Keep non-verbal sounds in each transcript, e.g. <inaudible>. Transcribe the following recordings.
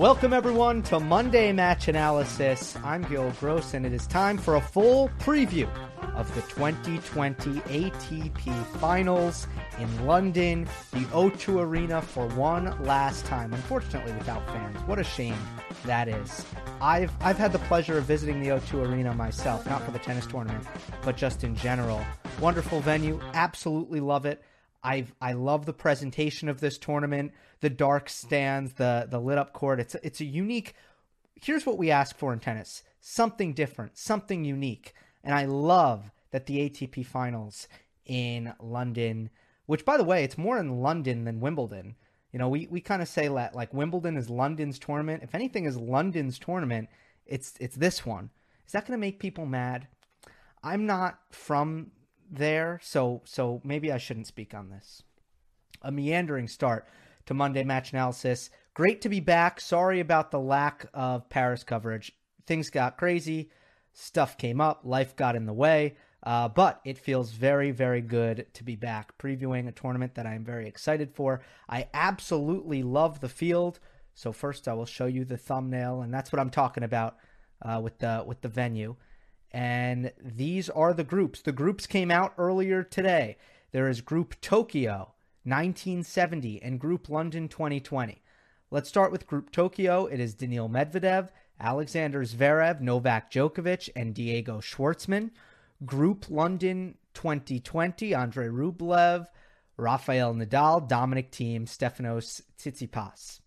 Welcome, everyone, to Monday Match Analysis. I'm Gil Gross, and it is time for a full preview of the 2020 ATP Finals in London, the O2 Arena for one last time. Unfortunately, without fans. What a shame that is. I've I've had the pleasure of visiting the O2 Arena myself, not for the tennis tournament, but just in general. Wonderful venue, absolutely love it. I I love the presentation of this tournament, the dark stands, the the lit up court. It's it's a unique. Here's what we ask for in tennis: something different, something unique. And I love that the ATP Finals in London, which by the way, it's more in London than Wimbledon. You know, we, we kind of say that like Wimbledon is London's tournament. If anything is London's tournament, it's it's this one. Is that going to make people mad? I'm not from there, so so maybe I shouldn't speak on this. A meandering start to Monday match analysis. Great to be back. Sorry about the lack of Paris coverage. Things got crazy, stuff came up, life got in the way. Uh, but it feels very, very good to be back previewing a tournament that I'm very excited for. I absolutely love the field. So first, I will show you the thumbnail, and that's what I'm talking about uh, with the with the venue. And these are the groups. The groups came out earlier today. There is Group Tokyo 1970 and Group London 2020. Let's start with Group Tokyo. It is Daniil Medvedev, Alexander Zverev, Novak Djokovic, and Diego Schwartzman. Group London 2020, Andre Rublev, Rafael Nadal, Dominic Thiem, Stefanos Tsitsipas.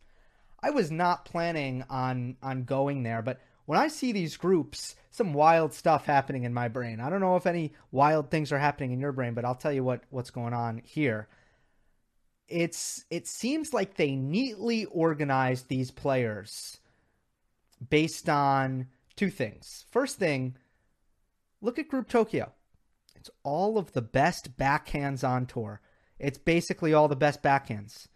I was not planning on on going there, but when I see these groups, some wild stuff happening in my brain. I don't know if any wild things are happening in your brain, but I'll tell you what what's going on here. It's it seems like they neatly organized these players based on two things. First thing, look at Group Tokyo. It's all of the best backhands on tour. It's basically all the best backhands.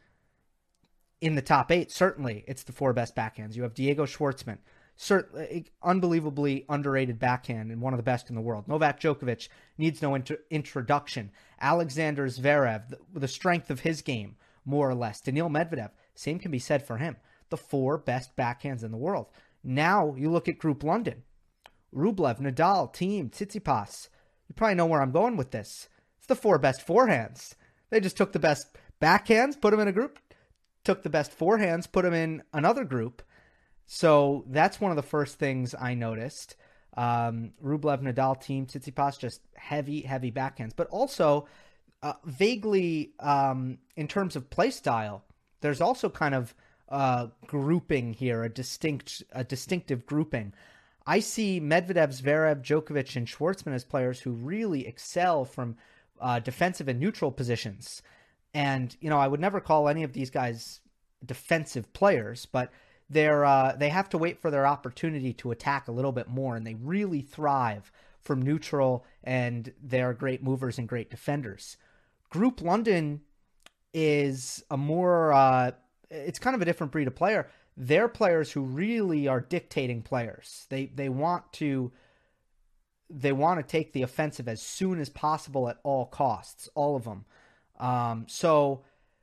In the top eight, certainly, it's the four best backhands. You have Diego Schwartzman, certainly unbelievably underrated backhand and one of the best in the world. Novak Djokovic needs no inter- introduction. Alexander Zverev, the, the strength of his game, more or less. Daniil Medvedev, same can be said for him. The four best backhands in the world. Now you look at Group London. Rublev, Nadal, Thiem, Tsitsipas. You probably know where I'm going with this. It's the four best forehands. They just took the best backhands, put them in a group, took the best forehands, put them in another group. So that's one of the first things I noticed. Um, Rublev, Nadal, Thiem, Tsitsipas, just heavy, heavy backhands. But also, uh, vaguely, um, in terms of play style, there's also kind of uh, grouping here, a distinct, a distinctive grouping. I see Medvedev, Zverev, Djokovic, and Schwartzman as players who really excel from uh, defensive and neutral positions. And you know, I would never call any of these guys defensive players, but they're uh, they have to wait for their opportunity to attack a little bit more, and they really thrive from neutral, and they're great movers and great defenders. Group London is a more uh, it's kind of a different breed of player they're players who really are dictating players. They they want to they want to take the offensive as soon as possible at all costs, all of them. Um, so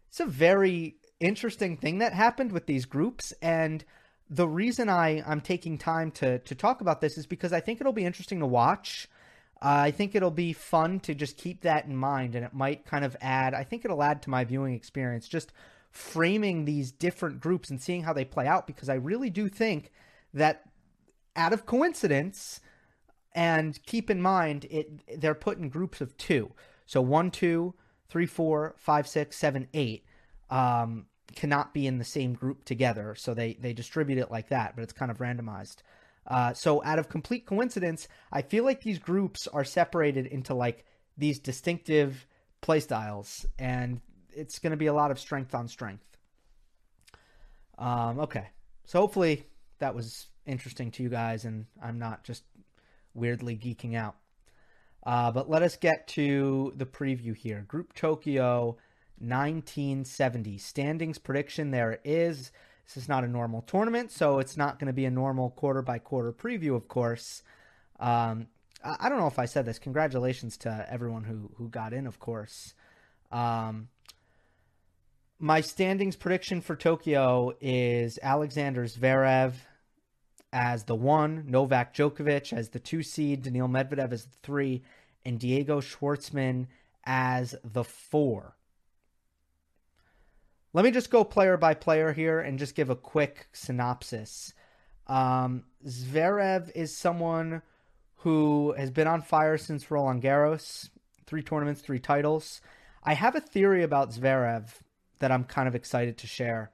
it's a very interesting thing that happened with these groups, and the reason I I'm taking time to to talk about this is because I think it'll be interesting to watch. Uh, I think it'll be fun to just keep that in mind, and it might kind of add. I think it'll add to my viewing experience just framing these different groups and seeing how they play out because I really do think that out of coincidence, and keep in mind it they're put in groups of two. So one, two, three, four, five, six, seven, eight um, cannot be in the same group together. So they they distribute it like that, but it's kind of randomized. Uh, so out of complete coincidence, I feel like these groups are separated into like these distinctive playstyles, and it's going to be a lot of strength on strength. Um, okay, so hopefully that was interesting to you guys, and I'm not just weirdly geeking out. Uh, but let us get to the preview here. Group Tokyo 1970. Standings prediction there is. This is not a normal tournament, so it's not going to be a normal quarter by quarter preview, of course. Um, I, don't know if I said this. Congratulations to everyone who, who got in, of course. Um, my standings prediction for Tokyo is Alexander Zverev as the one, Novak Djokovic as the two seed, Daniil Medvedev as the three, and Diego Schwartzman as the four. Let me just go player by player here and just give a quick synopsis. Um, Zverev is someone who has been on fire since Roland Garros, three tournaments, three titles. I have a theory about Zverev that I'm kind of excited to share,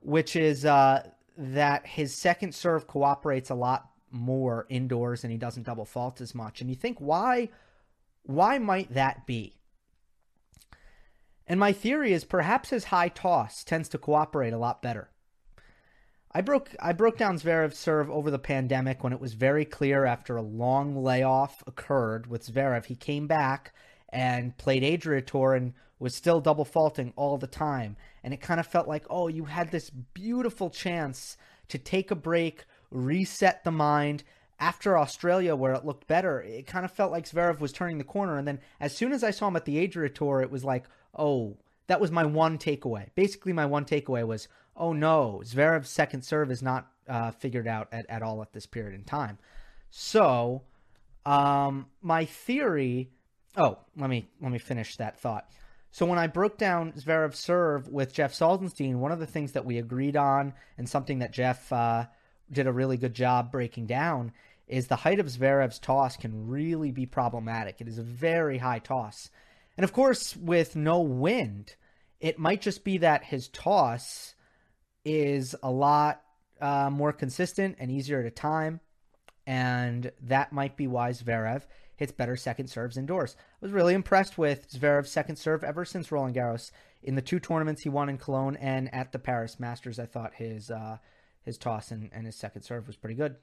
which is uh, that his second serve cooperates a lot more indoors and he doesn't double fault as much. And you think why why might that be? And my theory is perhaps his high toss tends to cooperate a lot better. I broke I broke down Zverev's serve over the pandemic when it was very clear after a long layoff occurred with Zverev. He came back and played Adria Tour and was still double faulting all the time. And it kind of felt like, oh, you had this beautiful chance to take a break, reset the mind. After Australia, where it looked better, it kind of felt like Zverev was turning the corner. And then as soon as I saw him at the Adria Tour, it was like, oh, that was my one takeaway. Basically, my one takeaway was, oh no, Zverev's second serve is not uh, figured out at, at all at this period in time. So, um, my theory. Oh, let me let me finish that thought. So when I broke down Zverev's serve with Jeff Salzenstein, one of the things that we agreed on, and something that Jeff uh, did a really good job breaking down, is the height of Zverev's toss can really be problematic. It is a very high toss. And of course, with no wind, it might just be that his toss is a lot uh, more consistent and easier to time. And that might be why Zverev hits better second serves indoors. I was really impressed with Zverev's second serve ever since Roland Garros. In the two tournaments he won in Cologne and at the Paris Masters, I thought his uh, his toss and, and his second serve was pretty good.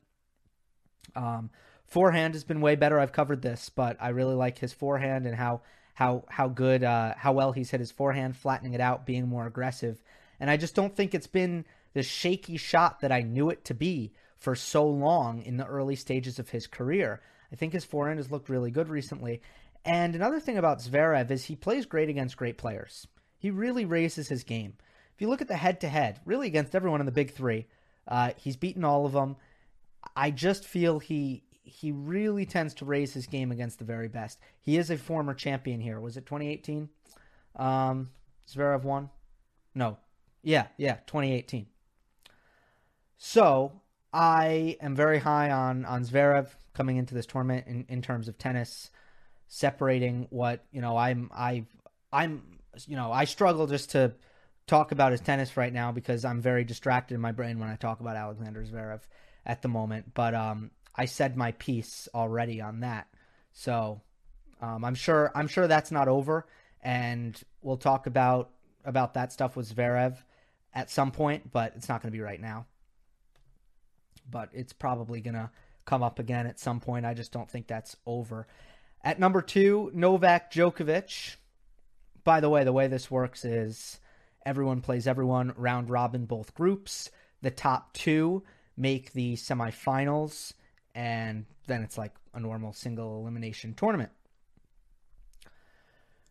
Um, forehand has been way better. I've covered this, but I really like his forehand and how how how good uh, how well he's hit his forehand, flattening it out, being more aggressive. And I just don't think it's been the shaky shot that I knew it to be for so long in the early stages of his career. I think his forehand has looked really good recently. And another thing about Zverev is he plays great against great players. He really raises his game. If you look at the head to head, really against everyone in the big three, uh, he's beaten all of them. I just feel he he really tends to raise his game against the very best. He is a former champion here. Was it 2018? Um, Zverev won? No. Yeah, yeah, 2018. So I am very high on on Zverev coming into this tournament in, in terms of tennis, separating what you know. I'm I I'm you know I struggle just to talk about his tennis right now because I'm very distracted in my brain when I talk about Alexander Zverev at the moment. But um, I said my piece already on that. So um, I'm sure I'm sure that's not over, and we'll talk about about that stuff with Zverev at some point, but it's not going to be right now. But it's probably going to come up again at some point. I just don't think that's over. At number two, Novak Djokovic. By the way, the way this works is everyone plays everyone round robin both groups. The top two make the semifinals and then it's like a normal single elimination tournament.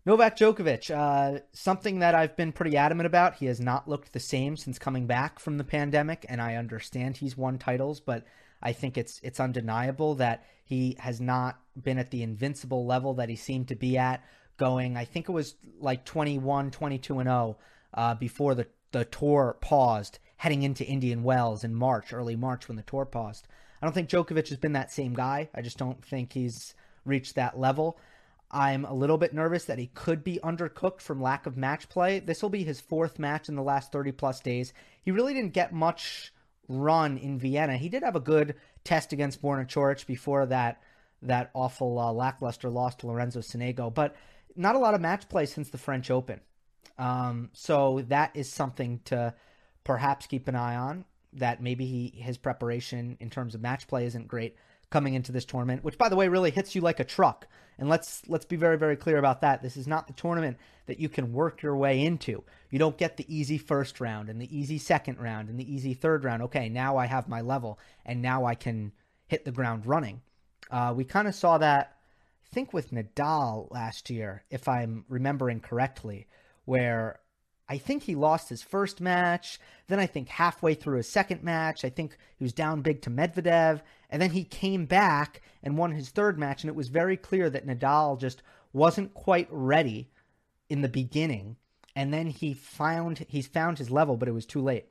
Novak Djokovic, uh, something that I've been pretty adamant about. He has not looked the same since coming back from the pandemic, and I understand he's won titles, but I think it's it's undeniable that he has not been at the invincible level that he seemed to be at. Going, I think it was like 21, 22 and 0 uh, before the, the tour paused, heading into Indian Wells in March, early March when the tour paused. I don't think Djokovic has been that same guy. I just don't think he's reached that level. I'm a little bit nervous that he could be undercooked from lack of match play. This will be his fourth match in the last 30 plus days. He really didn't get much run in Vienna. He did have a good test against Borna Coric before that that awful uh, lackluster loss to Lorenzo Sonego, but not a lot of match play since the French Open. Um, so that is something to perhaps keep an eye on. That maybe he his preparation in terms of match play isn't great coming into this tournament, which by the way really hits you like a truck. And let's let's be very very clear about that. This is not the tournament that you can work your way into. You don't get the easy first round and the easy second round and the easy third round. Okay, now I have my level and now I can hit the ground running. Uh, we kind of saw that, I think, with Nadal last year, if I'm remembering correctly, where I think he lost his first match. Then I think halfway through his second match, I think he was down big to Medvedev. And then he came back and won his third match. And it was very clear that Nadal just wasn't quite ready in the beginning. And then he found he's found his level, but it was too late.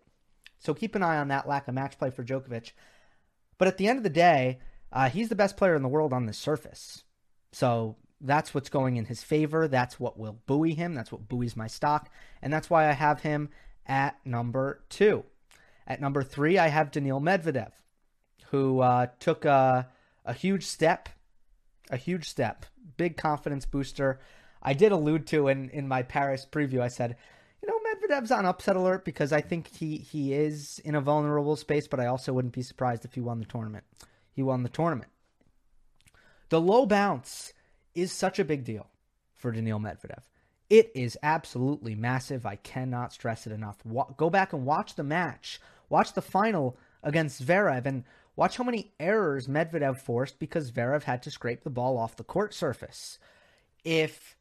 So keep an eye on that lack of match play for Djokovic. But at the end of the day, uh, he's the best player in the world on this surface. So that's what's going in his favor. That's what will buoy him. That's what buoys my stock. And that's why I have him at number two. At number three, I have Daniil Medvedev, who uh, took a, a huge step, a huge step, big confidence booster. I did allude to in, in my Paris preview, I said, you know, Medvedev's on upset alert because I think he, he is in a vulnerable space, but I also wouldn't be surprised if he won the tournament. He won the tournament. The low bounce is such a big deal for Daniil Medvedev. It is absolutely massive. I cannot stress it enough. Go back and watch the match. Watch the final against Zverev and watch how many errors Medvedev forced because Zverev had to scrape the ball off the court surface. If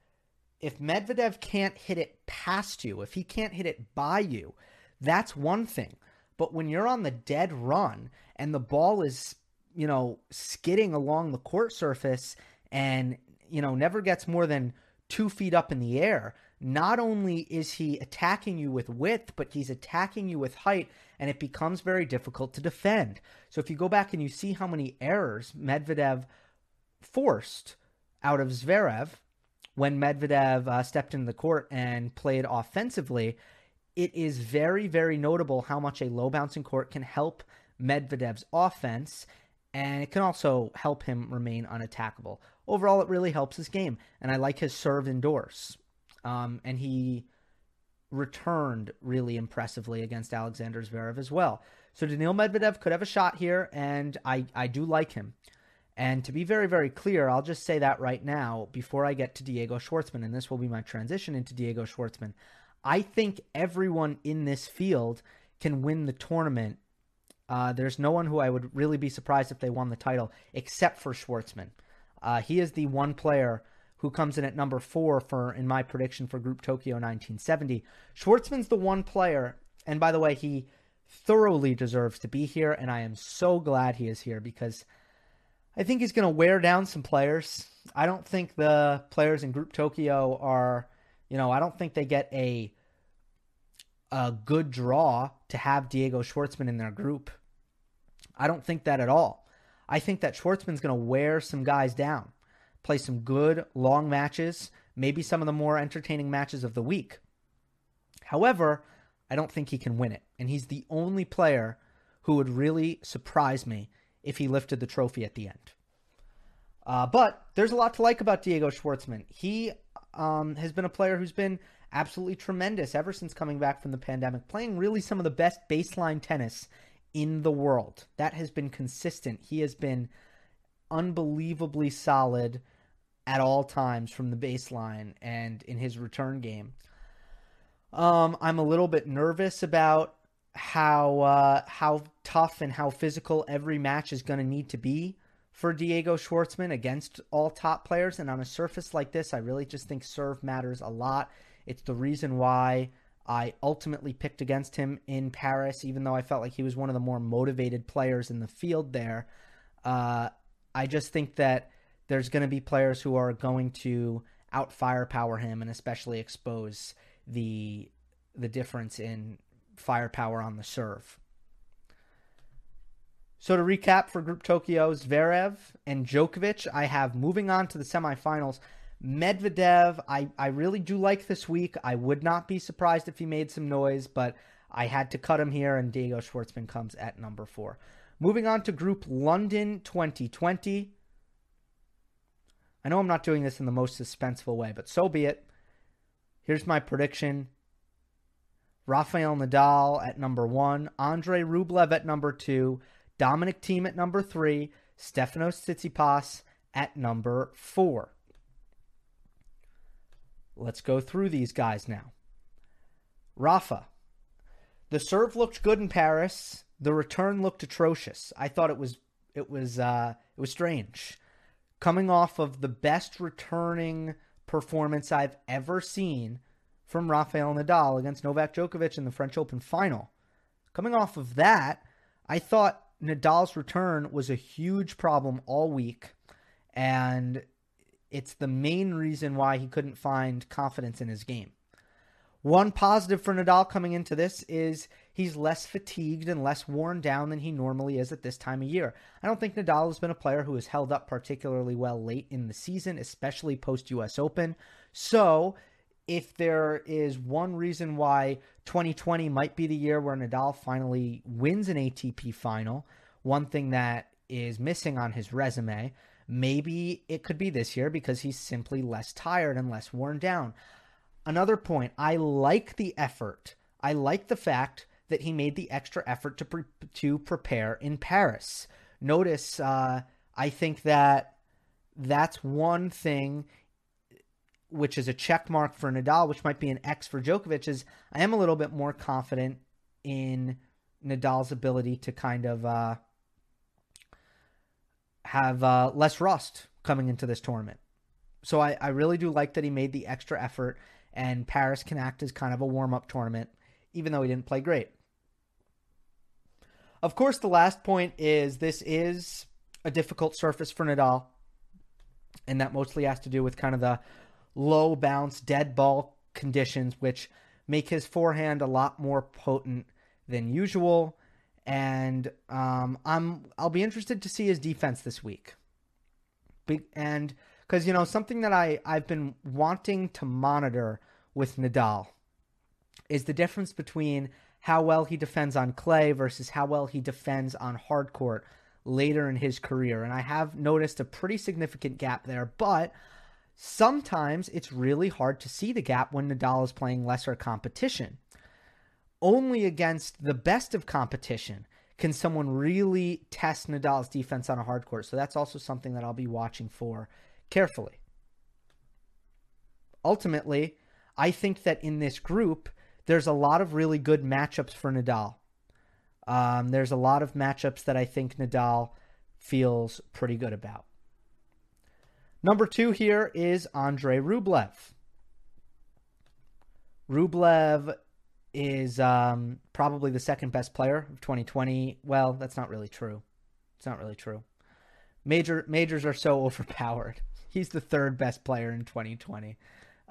if Medvedev can't hit it past you, if he can't hit it by you, that's one thing. But when you're on the dead run and the ball is, you know, skidding along the court surface and you know, never gets more than two feet up in the air, not only is he attacking you with width, but he's attacking you with height, and it becomes very difficult to defend. So if you go back and you see how many errors Medvedev forced out of Zverev when Medvedev uh, stepped into the court and played offensively, it is very, very notable how much a low bouncing court can help Medvedev's offense, and it can also help him remain unattackable overall, it really helps his game. And I like his serve indoors. Um, and he returned really impressively against Alexander Zverev as well. So Daniil Medvedev could have a shot here, and I, I do like him. And to be very, very clear, I'll just say that right now before I get to Diego Schwartzman, and this will be my transition into Diego Schwartzman. I think everyone in this field can win the tournament. Uh, there's no one who I would really be surprised if they won the title except for Schwartzman. Uh, he is the one player who comes in at number four for in my prediction for Group Tokyo 1970. Schwartzman's the one player, and by the way, he thoroughly deserves to be here, and I am so glad he is here because I think he's going to wear down some players. I don't think the players in Group Tokyo are, you know, I don't think they get a a good draw to have Diego Schwartzman in their group. I don't think that at all. I think that Schwartzman's going to wear some guys down, play some good long matches, maybe some of the more entertaining matches of the week. However, I don't think he can win it. And he's the only player who would really surprise me if he lifted the trophy at the end. Uh, but there's a lot to like about Diego Schwartzman. He um, has been a player who's been absolutely tremendous ever since coming back from the pandemic, playing really some of the best baseline tennis in the world. That has been consistent. He has been unbelievably solid at all times from the baseline and in his return game. Um, I'm a little bit nervous about how uh, how tough and how physical every match is going to need to be for Diego Schwartzman against all top players. And on a surface like this, I really just think serve matters a lot. It's the reason why I ultimately picked against him in Paris, even though I felt like he was one of the more motivated players in the field there. Uh, I just think that there's going to be players who are going to out firepower him and especially expose the the difference in firepower on the serve. So to recap for Group Tokyo, Zverev and Djokovic, I have moving on to the semifinals. Medvedev, I, I really do like this week. I would not be surprised if he made some noise, but I had to cut him here, and Diego Schwartzman comes at number four. Moving on to Group London 2020. I know I'm not doing this in the most suspenseful way, but so be it. Here's my prediction Rafael Nadal at number one, Andre Rublev at number two, Dominic Thiem at number three, Stefanos Tsitsipas at number four. Let's go through these guys now. Rafa. The serve looked good in Paris. The return looked atrocious. I thought it was it was uh, it was strange. Coming off of the best returning performance I've ever seen from Rafael Nadal against Novak Djokovic in the French Open final. Coming off of that, I thought Nadal's return was a huge problem all week. And it's the main reason why he couldn't find confidence in his game. One positive for Nadal coming into this is he's less fatigued and less worn down than he normally is at this time of year. I don't think Nadal has been a player who has held up particularly well late in the season, especially post US Open. So, if there is one reason why 2020 might be the year where Nadal finally wins an ATP final, one thing that is missing on his resume, maybe it could be this year because he's simply less tired and less worn down. Another point, I like the effort. I like the fact that he made the extra effort to pre- to prepare in Paris. Notice, uh, I think that that's one thing which is a check mark for Nadal, which might be an X for Djokovic, is I am a little bit more confident in Nadal's ability to kind of uh, have uh, less rust coming into this tournament. So I, I really do like that he made the extra effort, and Paris can act as kind of a warm up tournament, even though he didn't play great. Of course, the last point is this is a difficult surface for Nadal, and that mostly has to do with kind of the low bounce, dead ball conditions, which make his forehand a lot more potent than usual. And um, I'm I'll be interested to see his defense this week. And because you know something that I I've been wanting to monitor with Nadal is the difference between how well he defends on clay versus how well he defends on hard court later in his career. And I have noticed a pretty significant gap there, but sometimes it's really hard to see the gap when Nadal is playing lesser competition. Only against the best of competition can someone really test Nadal's defense on a hard court. So that's also something that I'll be watching for carefully. Ultimately, I think that in this group, there's a lot of really good matchups for Nadal. Um, there's a lot of matchups that I think Nadal feels pretty good about. Number two here is Andre Rublev. Rublev is um, probably the second best player of 2020. Well, that's not really true. It's not really true. Major majors are so <laughs> overpowered. He's the third best player in 2020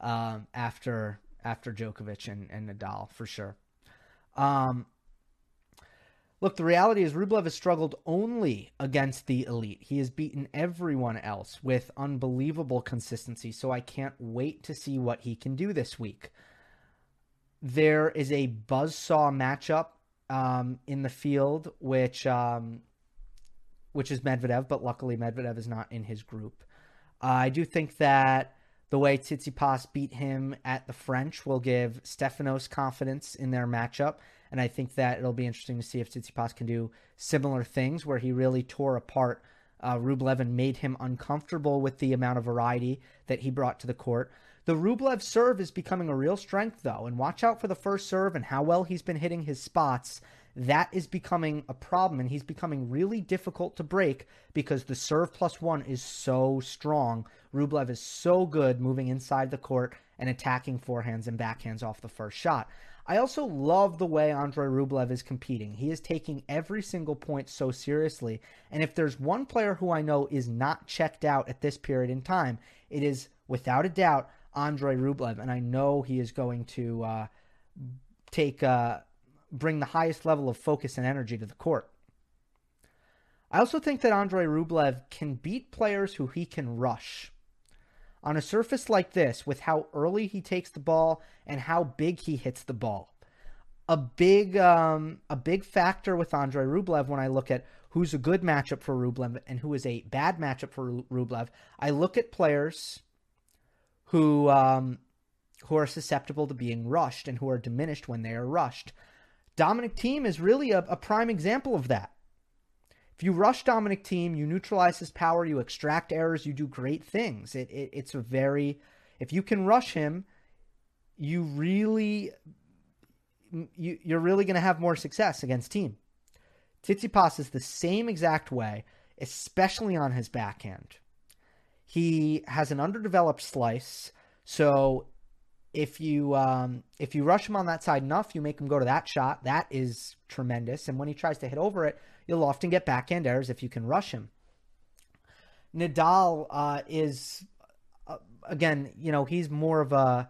um, after after Djokovic and, and Nadal for sure. Um, look, the reality is Rublev has struggled only against the elite. He has beaten everyone else with unbelievable consistency. So I can't wait to see what he can do this week. There is a buzzsaw matchup um, in the field, which um, which is Medvedev, but luckily Medvedev is not in his group. Uh, I do think that the way Tsitsipas beat him at the French will give Stefanos confidence in their matchup. And I think that it'll be interesting to see if Tsitsipas can do similar things where he really tore apart uh, Rublev and made him uncomfortable with the amount of variety that he brought to the court. The Rublev serve is becoming a real strength, though, and watch out for the first serve and how well he's been hitting his spots that is becoming a problem and he's becoming really difficult to break because the serve plus one is so strong. Rublev is so good moving inside the court and attacking forehands and backhands off the first shot. I also love the way Andrei Rublev is competing. He is taking every single point so seriously. And if there's one player who I know is not checked out at this period in time, it is without a doubt Andrei Rublev. And I know he is going to uh, take uh, bring the highest level of focus and energy to the court. I also think that Andrei Rublev can beat players who he can rush. On a surface like this, with how early he takes the ball and how big he hits the ball, a big um, a big factor with Andrei Rublev when I look at who's a good matchup for Rublev and who is a bad matchup for Rublev, I look at players who um, who are susceptible to being rushed and who are diminished when they are rushed. Dominic Thiem is really a, a prime example of that. If you rush Dominic Thiem, you neutralize his power, you extract errors, you do great things. It, it, it's a very, if you can rush him, you really, you, you're really going to have more success against Thiem. Tsitsipas is the same exact way, especially on his backhand. He has an underdeveloped slice, so if you um, if you rush him on that side enough, you make him go to that shot. That is tremendous. And when he tries to hit over it, you'll often get backhand errors if you can rush him. Nadal uh, is uh, again, you know, he's more of a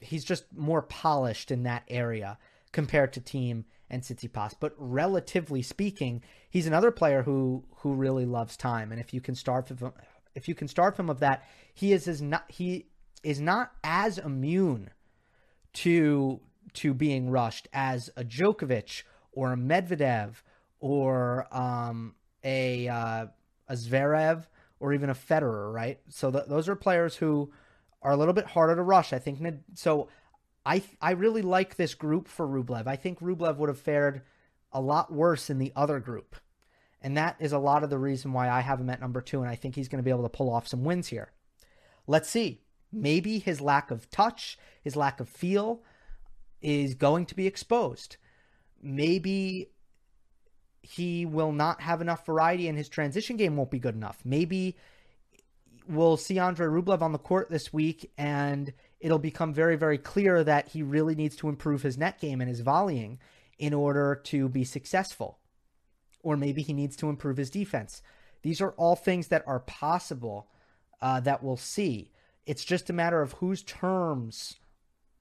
he's just more polished in that area compared to Thiem and Tsitsipas. But relatively speaking, he's another player who who really loves time. And if you can starve him, if you can starve him of that, he is as not he is not as immune to to being rushed as a Djokovic or a Medvedev or um, a uh, a Zverev or even a Federer, right? So th- those are players who are a little bit harder to rush. I think so. I I really like this group for Rublev. I think Rublev would have fared a lot worse in the other group. And that is a lot of the reason why I have him at number two, and I think he's going to be able to pull off some wins here. Let's see. Maybe his lack of touch, his lack of feel is going to be exposed. Maybe he will not have enough variety and his transition game won't be good enough. Maybe we'll see Andre Rublev on the court this week and it'll become very, very clear that he really needs to improve his net game and his volleying in order to be successful. Or maybe he needs to improve his defense. These are all things that are possible uh, that we'll see. It's just a matter of whose terms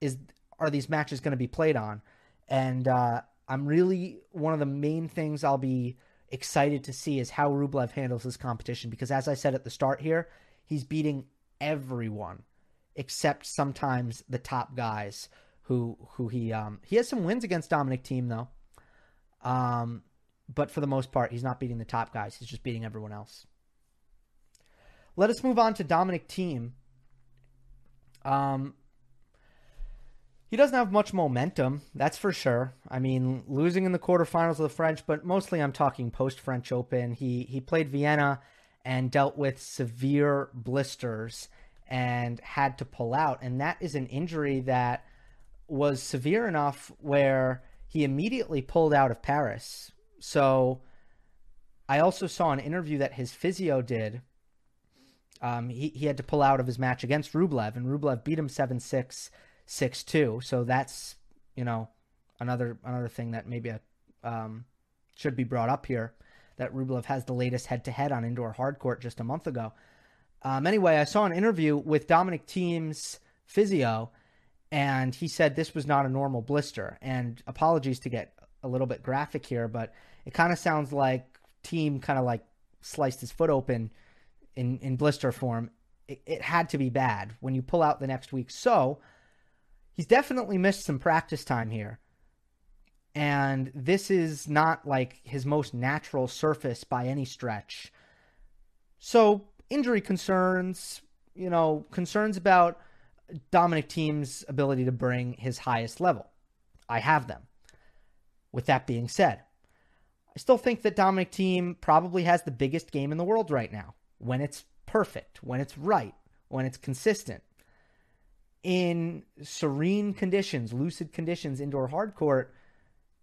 is are these matches going to be played on, and uh, I'm really one of the main things I'll be excited to see is how Rublev handles this competition because, as I said at the start here, he's beating everyone except sometimes the top guys who who he um he has some wins against Dominic Thiem though. Um but for the most part he's not beating the top guys, he's just beating everyone else. Let us move on to Dominic Thiem. um, he doesn't have much momentum, that's for sure. I mean, losing in the quarterfinals of the French, but mostly I'm talking post French Open. He he played Vienna and dealt with severe blisters and had to pull out, and that is an injury that was severe enough where he immediately pulled out of Paris. So I also saw an interview that his physio did um, he, he had to pull out of his match against Rublev, and Rublev beat him 7 6, 6 2. So that's, you know, another another thing that maybe a, um, should be brought up here that Rublev has the latest head to head on indoor hard court just a month ago. Um, anyway, I saw an interview with Dominic Thiem's physio, and he said this was not a normal blister. And apologies to get a little bit graphic here, but it kind of sounds like Thiem kind of like sliced his foot open in, in blister form, it, it had to be bad when you pull out the next week. So he's definitely missed some practice time here. And this is not like his most natural surface by any stretch. So, injury concerns, you know, concerns about Dominic Thiem's ability to bring his highest level. I have them. With that being said, I still think that Dominic Thiem probably has the biggest game in the world right now when it's perfect, when it's right, when it's consistent. In serene conditions, lucid conditions, indoor hard court,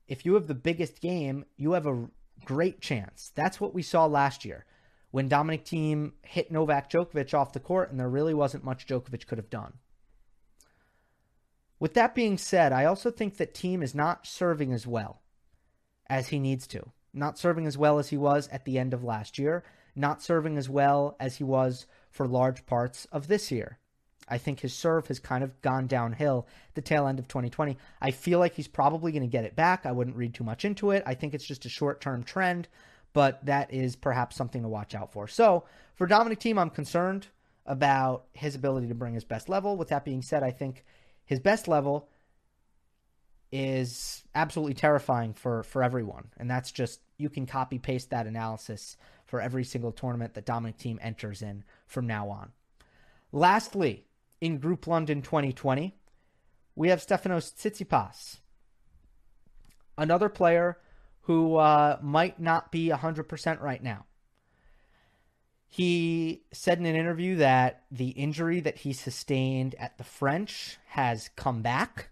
if you have the biggest game, you have a great chance. That's what we saw last year when Dominic Thiem hit Novak Djokovic off the court, and there really wasn't much Djokovic could have done. With that being said, I also think that Thiem is not serving as well as he needs to. Not serving as well as he was at the end of last year, not serving as well as he was for large parts of this year. I think his serve has kind of gone downhill the tail end of 2020. I feel like he's probably going to get it back. I wouldn't read too much into it. I think it's just a short term trend, but that is perhaps something to watch out for. So for Dominic Thiem, I'm concerned about his ability to bring his best level. With that being said, I think his best level is absolutely terrifying for for everyone, and that's just you can copy paste that analysis for every single tournament that Dominic Thiem enters in from now on. Lastly, in Group London 2020, we have Stefanos Tsitsipas, another player who uh, might not be 100% right now. He said in an interview that the injury that he sustained at the French has come back.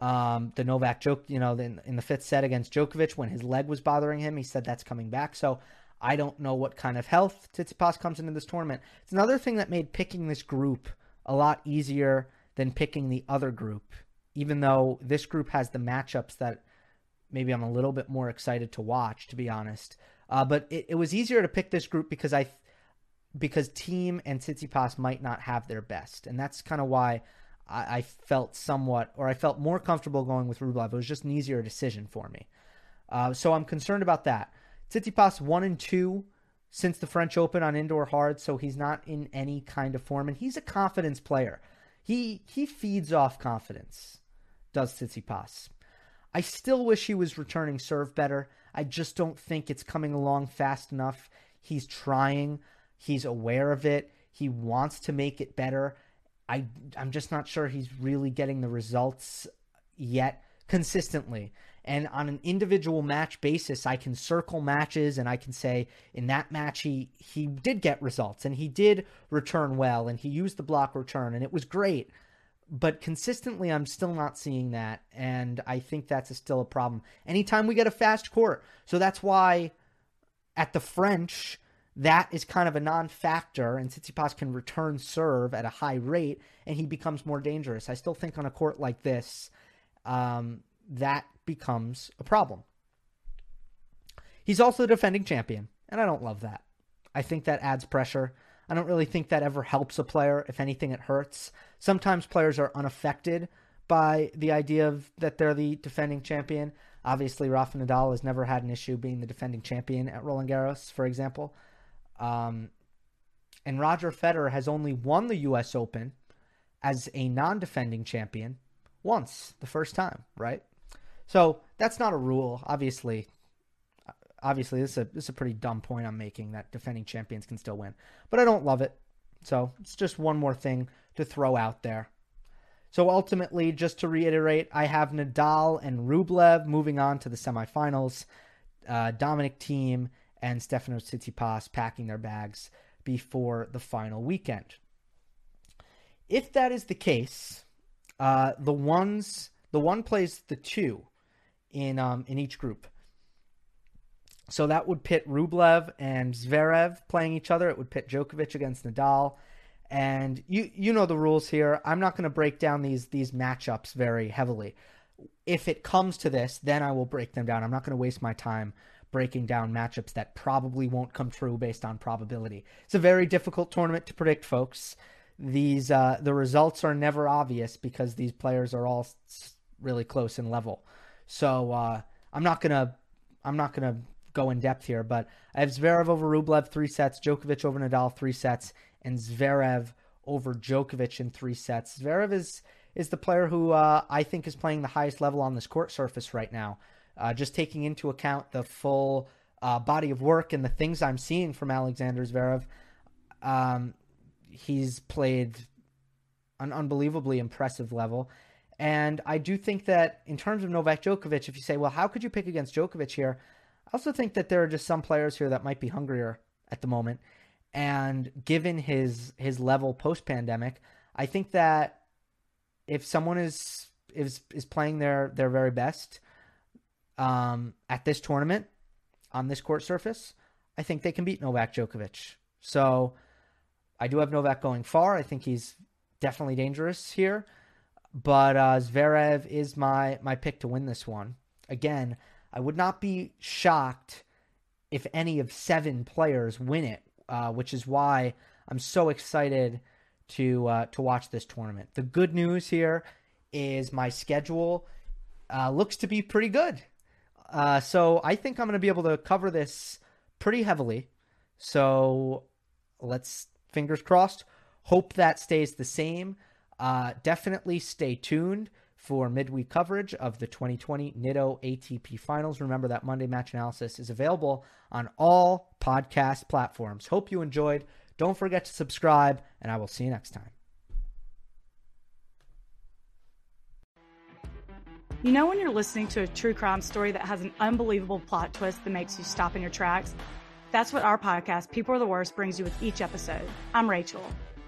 Um, the Novak joke, you know, in, in the fifth set against Djokovic when his leg was bothering him, he said that's coming back. So I don't know what kind of health Tsitsipas comes into this tournament. It's another thing that made picking this group a lot easier than picking the other group, even though this group has the matchups that maybe I'm a little bit more excited to watch, to be honest. Uh, but it, it, was easier to pick this group because I because Thiem and Tsitsipas might not have their best, and that's kind of why I, I, felt somewhat or I felt more comfortable going with Rublev. It was just an easier decision for me. Uh, so I'm concerned about that. Tsitsipas one and two since the French Open on indoor hard, so he's not in any kind of form, and he's a confidence player. He he feeds off confidence. Does Tsitsipas? I still wish he was returning serve better. I just don't think it's coming along fast enough. He's trying, he's aware of it, he wants to make it better. I I'm just not sure he's really getting the results yet consistently. And on an individual match basis, I can circle matches and I can say in that match he he did get results and he did return well and he used the block return and it was great but consistently I'm still not seeing that and I think that's a, still a problem. Anytime we get a fast court. So that's why at the French that is kind of a non-factor and Tsitsipas can return serve at a high rate and he becomes more dangerous. I still think on a court like this um, that becomes a problem. He's also the defending champion and I don't love that. I think that adds pressure. I don't really think that ever helps a player. If anything, it hurts. Sometimes players are unaffected by the idea of that they're the defending champion. Obviously, Rafa Nadal has never had an issue being the defending champion at Roland Garros, for example. Um, and Roger Federer has only won the U.S. Open as a non-defending champion once, the first time, right? So that's not a rule. Obviously, obviously this is a this is a pretty dumb point I'm making that defending champions can still win, but I don't love it. So it's just one more thing to throw out there. So ultimately, just to reiterate, I have Nadal and Rublev moving on to the semifinals. Uh, Dominic Thiem and Stefanos Tsitsipas packing their bags before the final weekend. If that is the case, uh, the ones the one plays the two in um, in each group. So that would pit Rublev and Zverev playing each other. It would pit Djokovic against Nadal. And you you know the rules here. I'm not going to break down these these matchups very heavily. If it comes to this, then I will break them down. I'm not going to waste my time breaking down matchups that probably won't come true based on probability. It's a very difficult tournament to predict, folks. These uh, the results are never obvious because these players are all really close in level. So uh, I'm not gonna I'm not gonna go in depth here, but I have Zverev over Rublev three sets, Djokovic over Nadal three sets, and Zverev over Djokovic in three sets. Zverev is is the player who uh, I think is playing the highest level on this court surface right now. Uh, just taking into account the full uh, body of work and the things I'm seeing from Alexander Zverev, um, he's played an unbelievably impressive level. And I do think that in terms of Novak Djokovic, if you say, well, how could you pick against Djokovic here? I also think that there are just some players here that might be hungrier at the moment. And given his his level post pandemic, I think that if someone is is is playing their their very best um, at this tournament on this court surface, I think they can beat Novak Djokovic. So I do have Novak going far. I think he's definitely dangerous here, but uh, Zverev is my my pick to win this one. Again, I would not be shocked if any of seven players win it, uh, which is why I'm so excited to uh, to watch this tournament. The good news here is my schedule uh, looks to be pretty good. Uh, so I think I'm going to be able to cover this pretty heavily. So let's fingers crossed. Hope that stays the same. Uh, definitely stay tuned for midweek coverage of the 2020 Nitto ATP Finals. Remember that Monday match analysis is available on all podcast platforms. Hope you enjoyed. Don't forget to subscribe, and I will see you next time. You know, when you're listening to a true crime story that has an unbelievable plot twist that makes you stop in your tracks? That's what our podcast, People Are the Worst, brings you with each episode. I'm Rachel.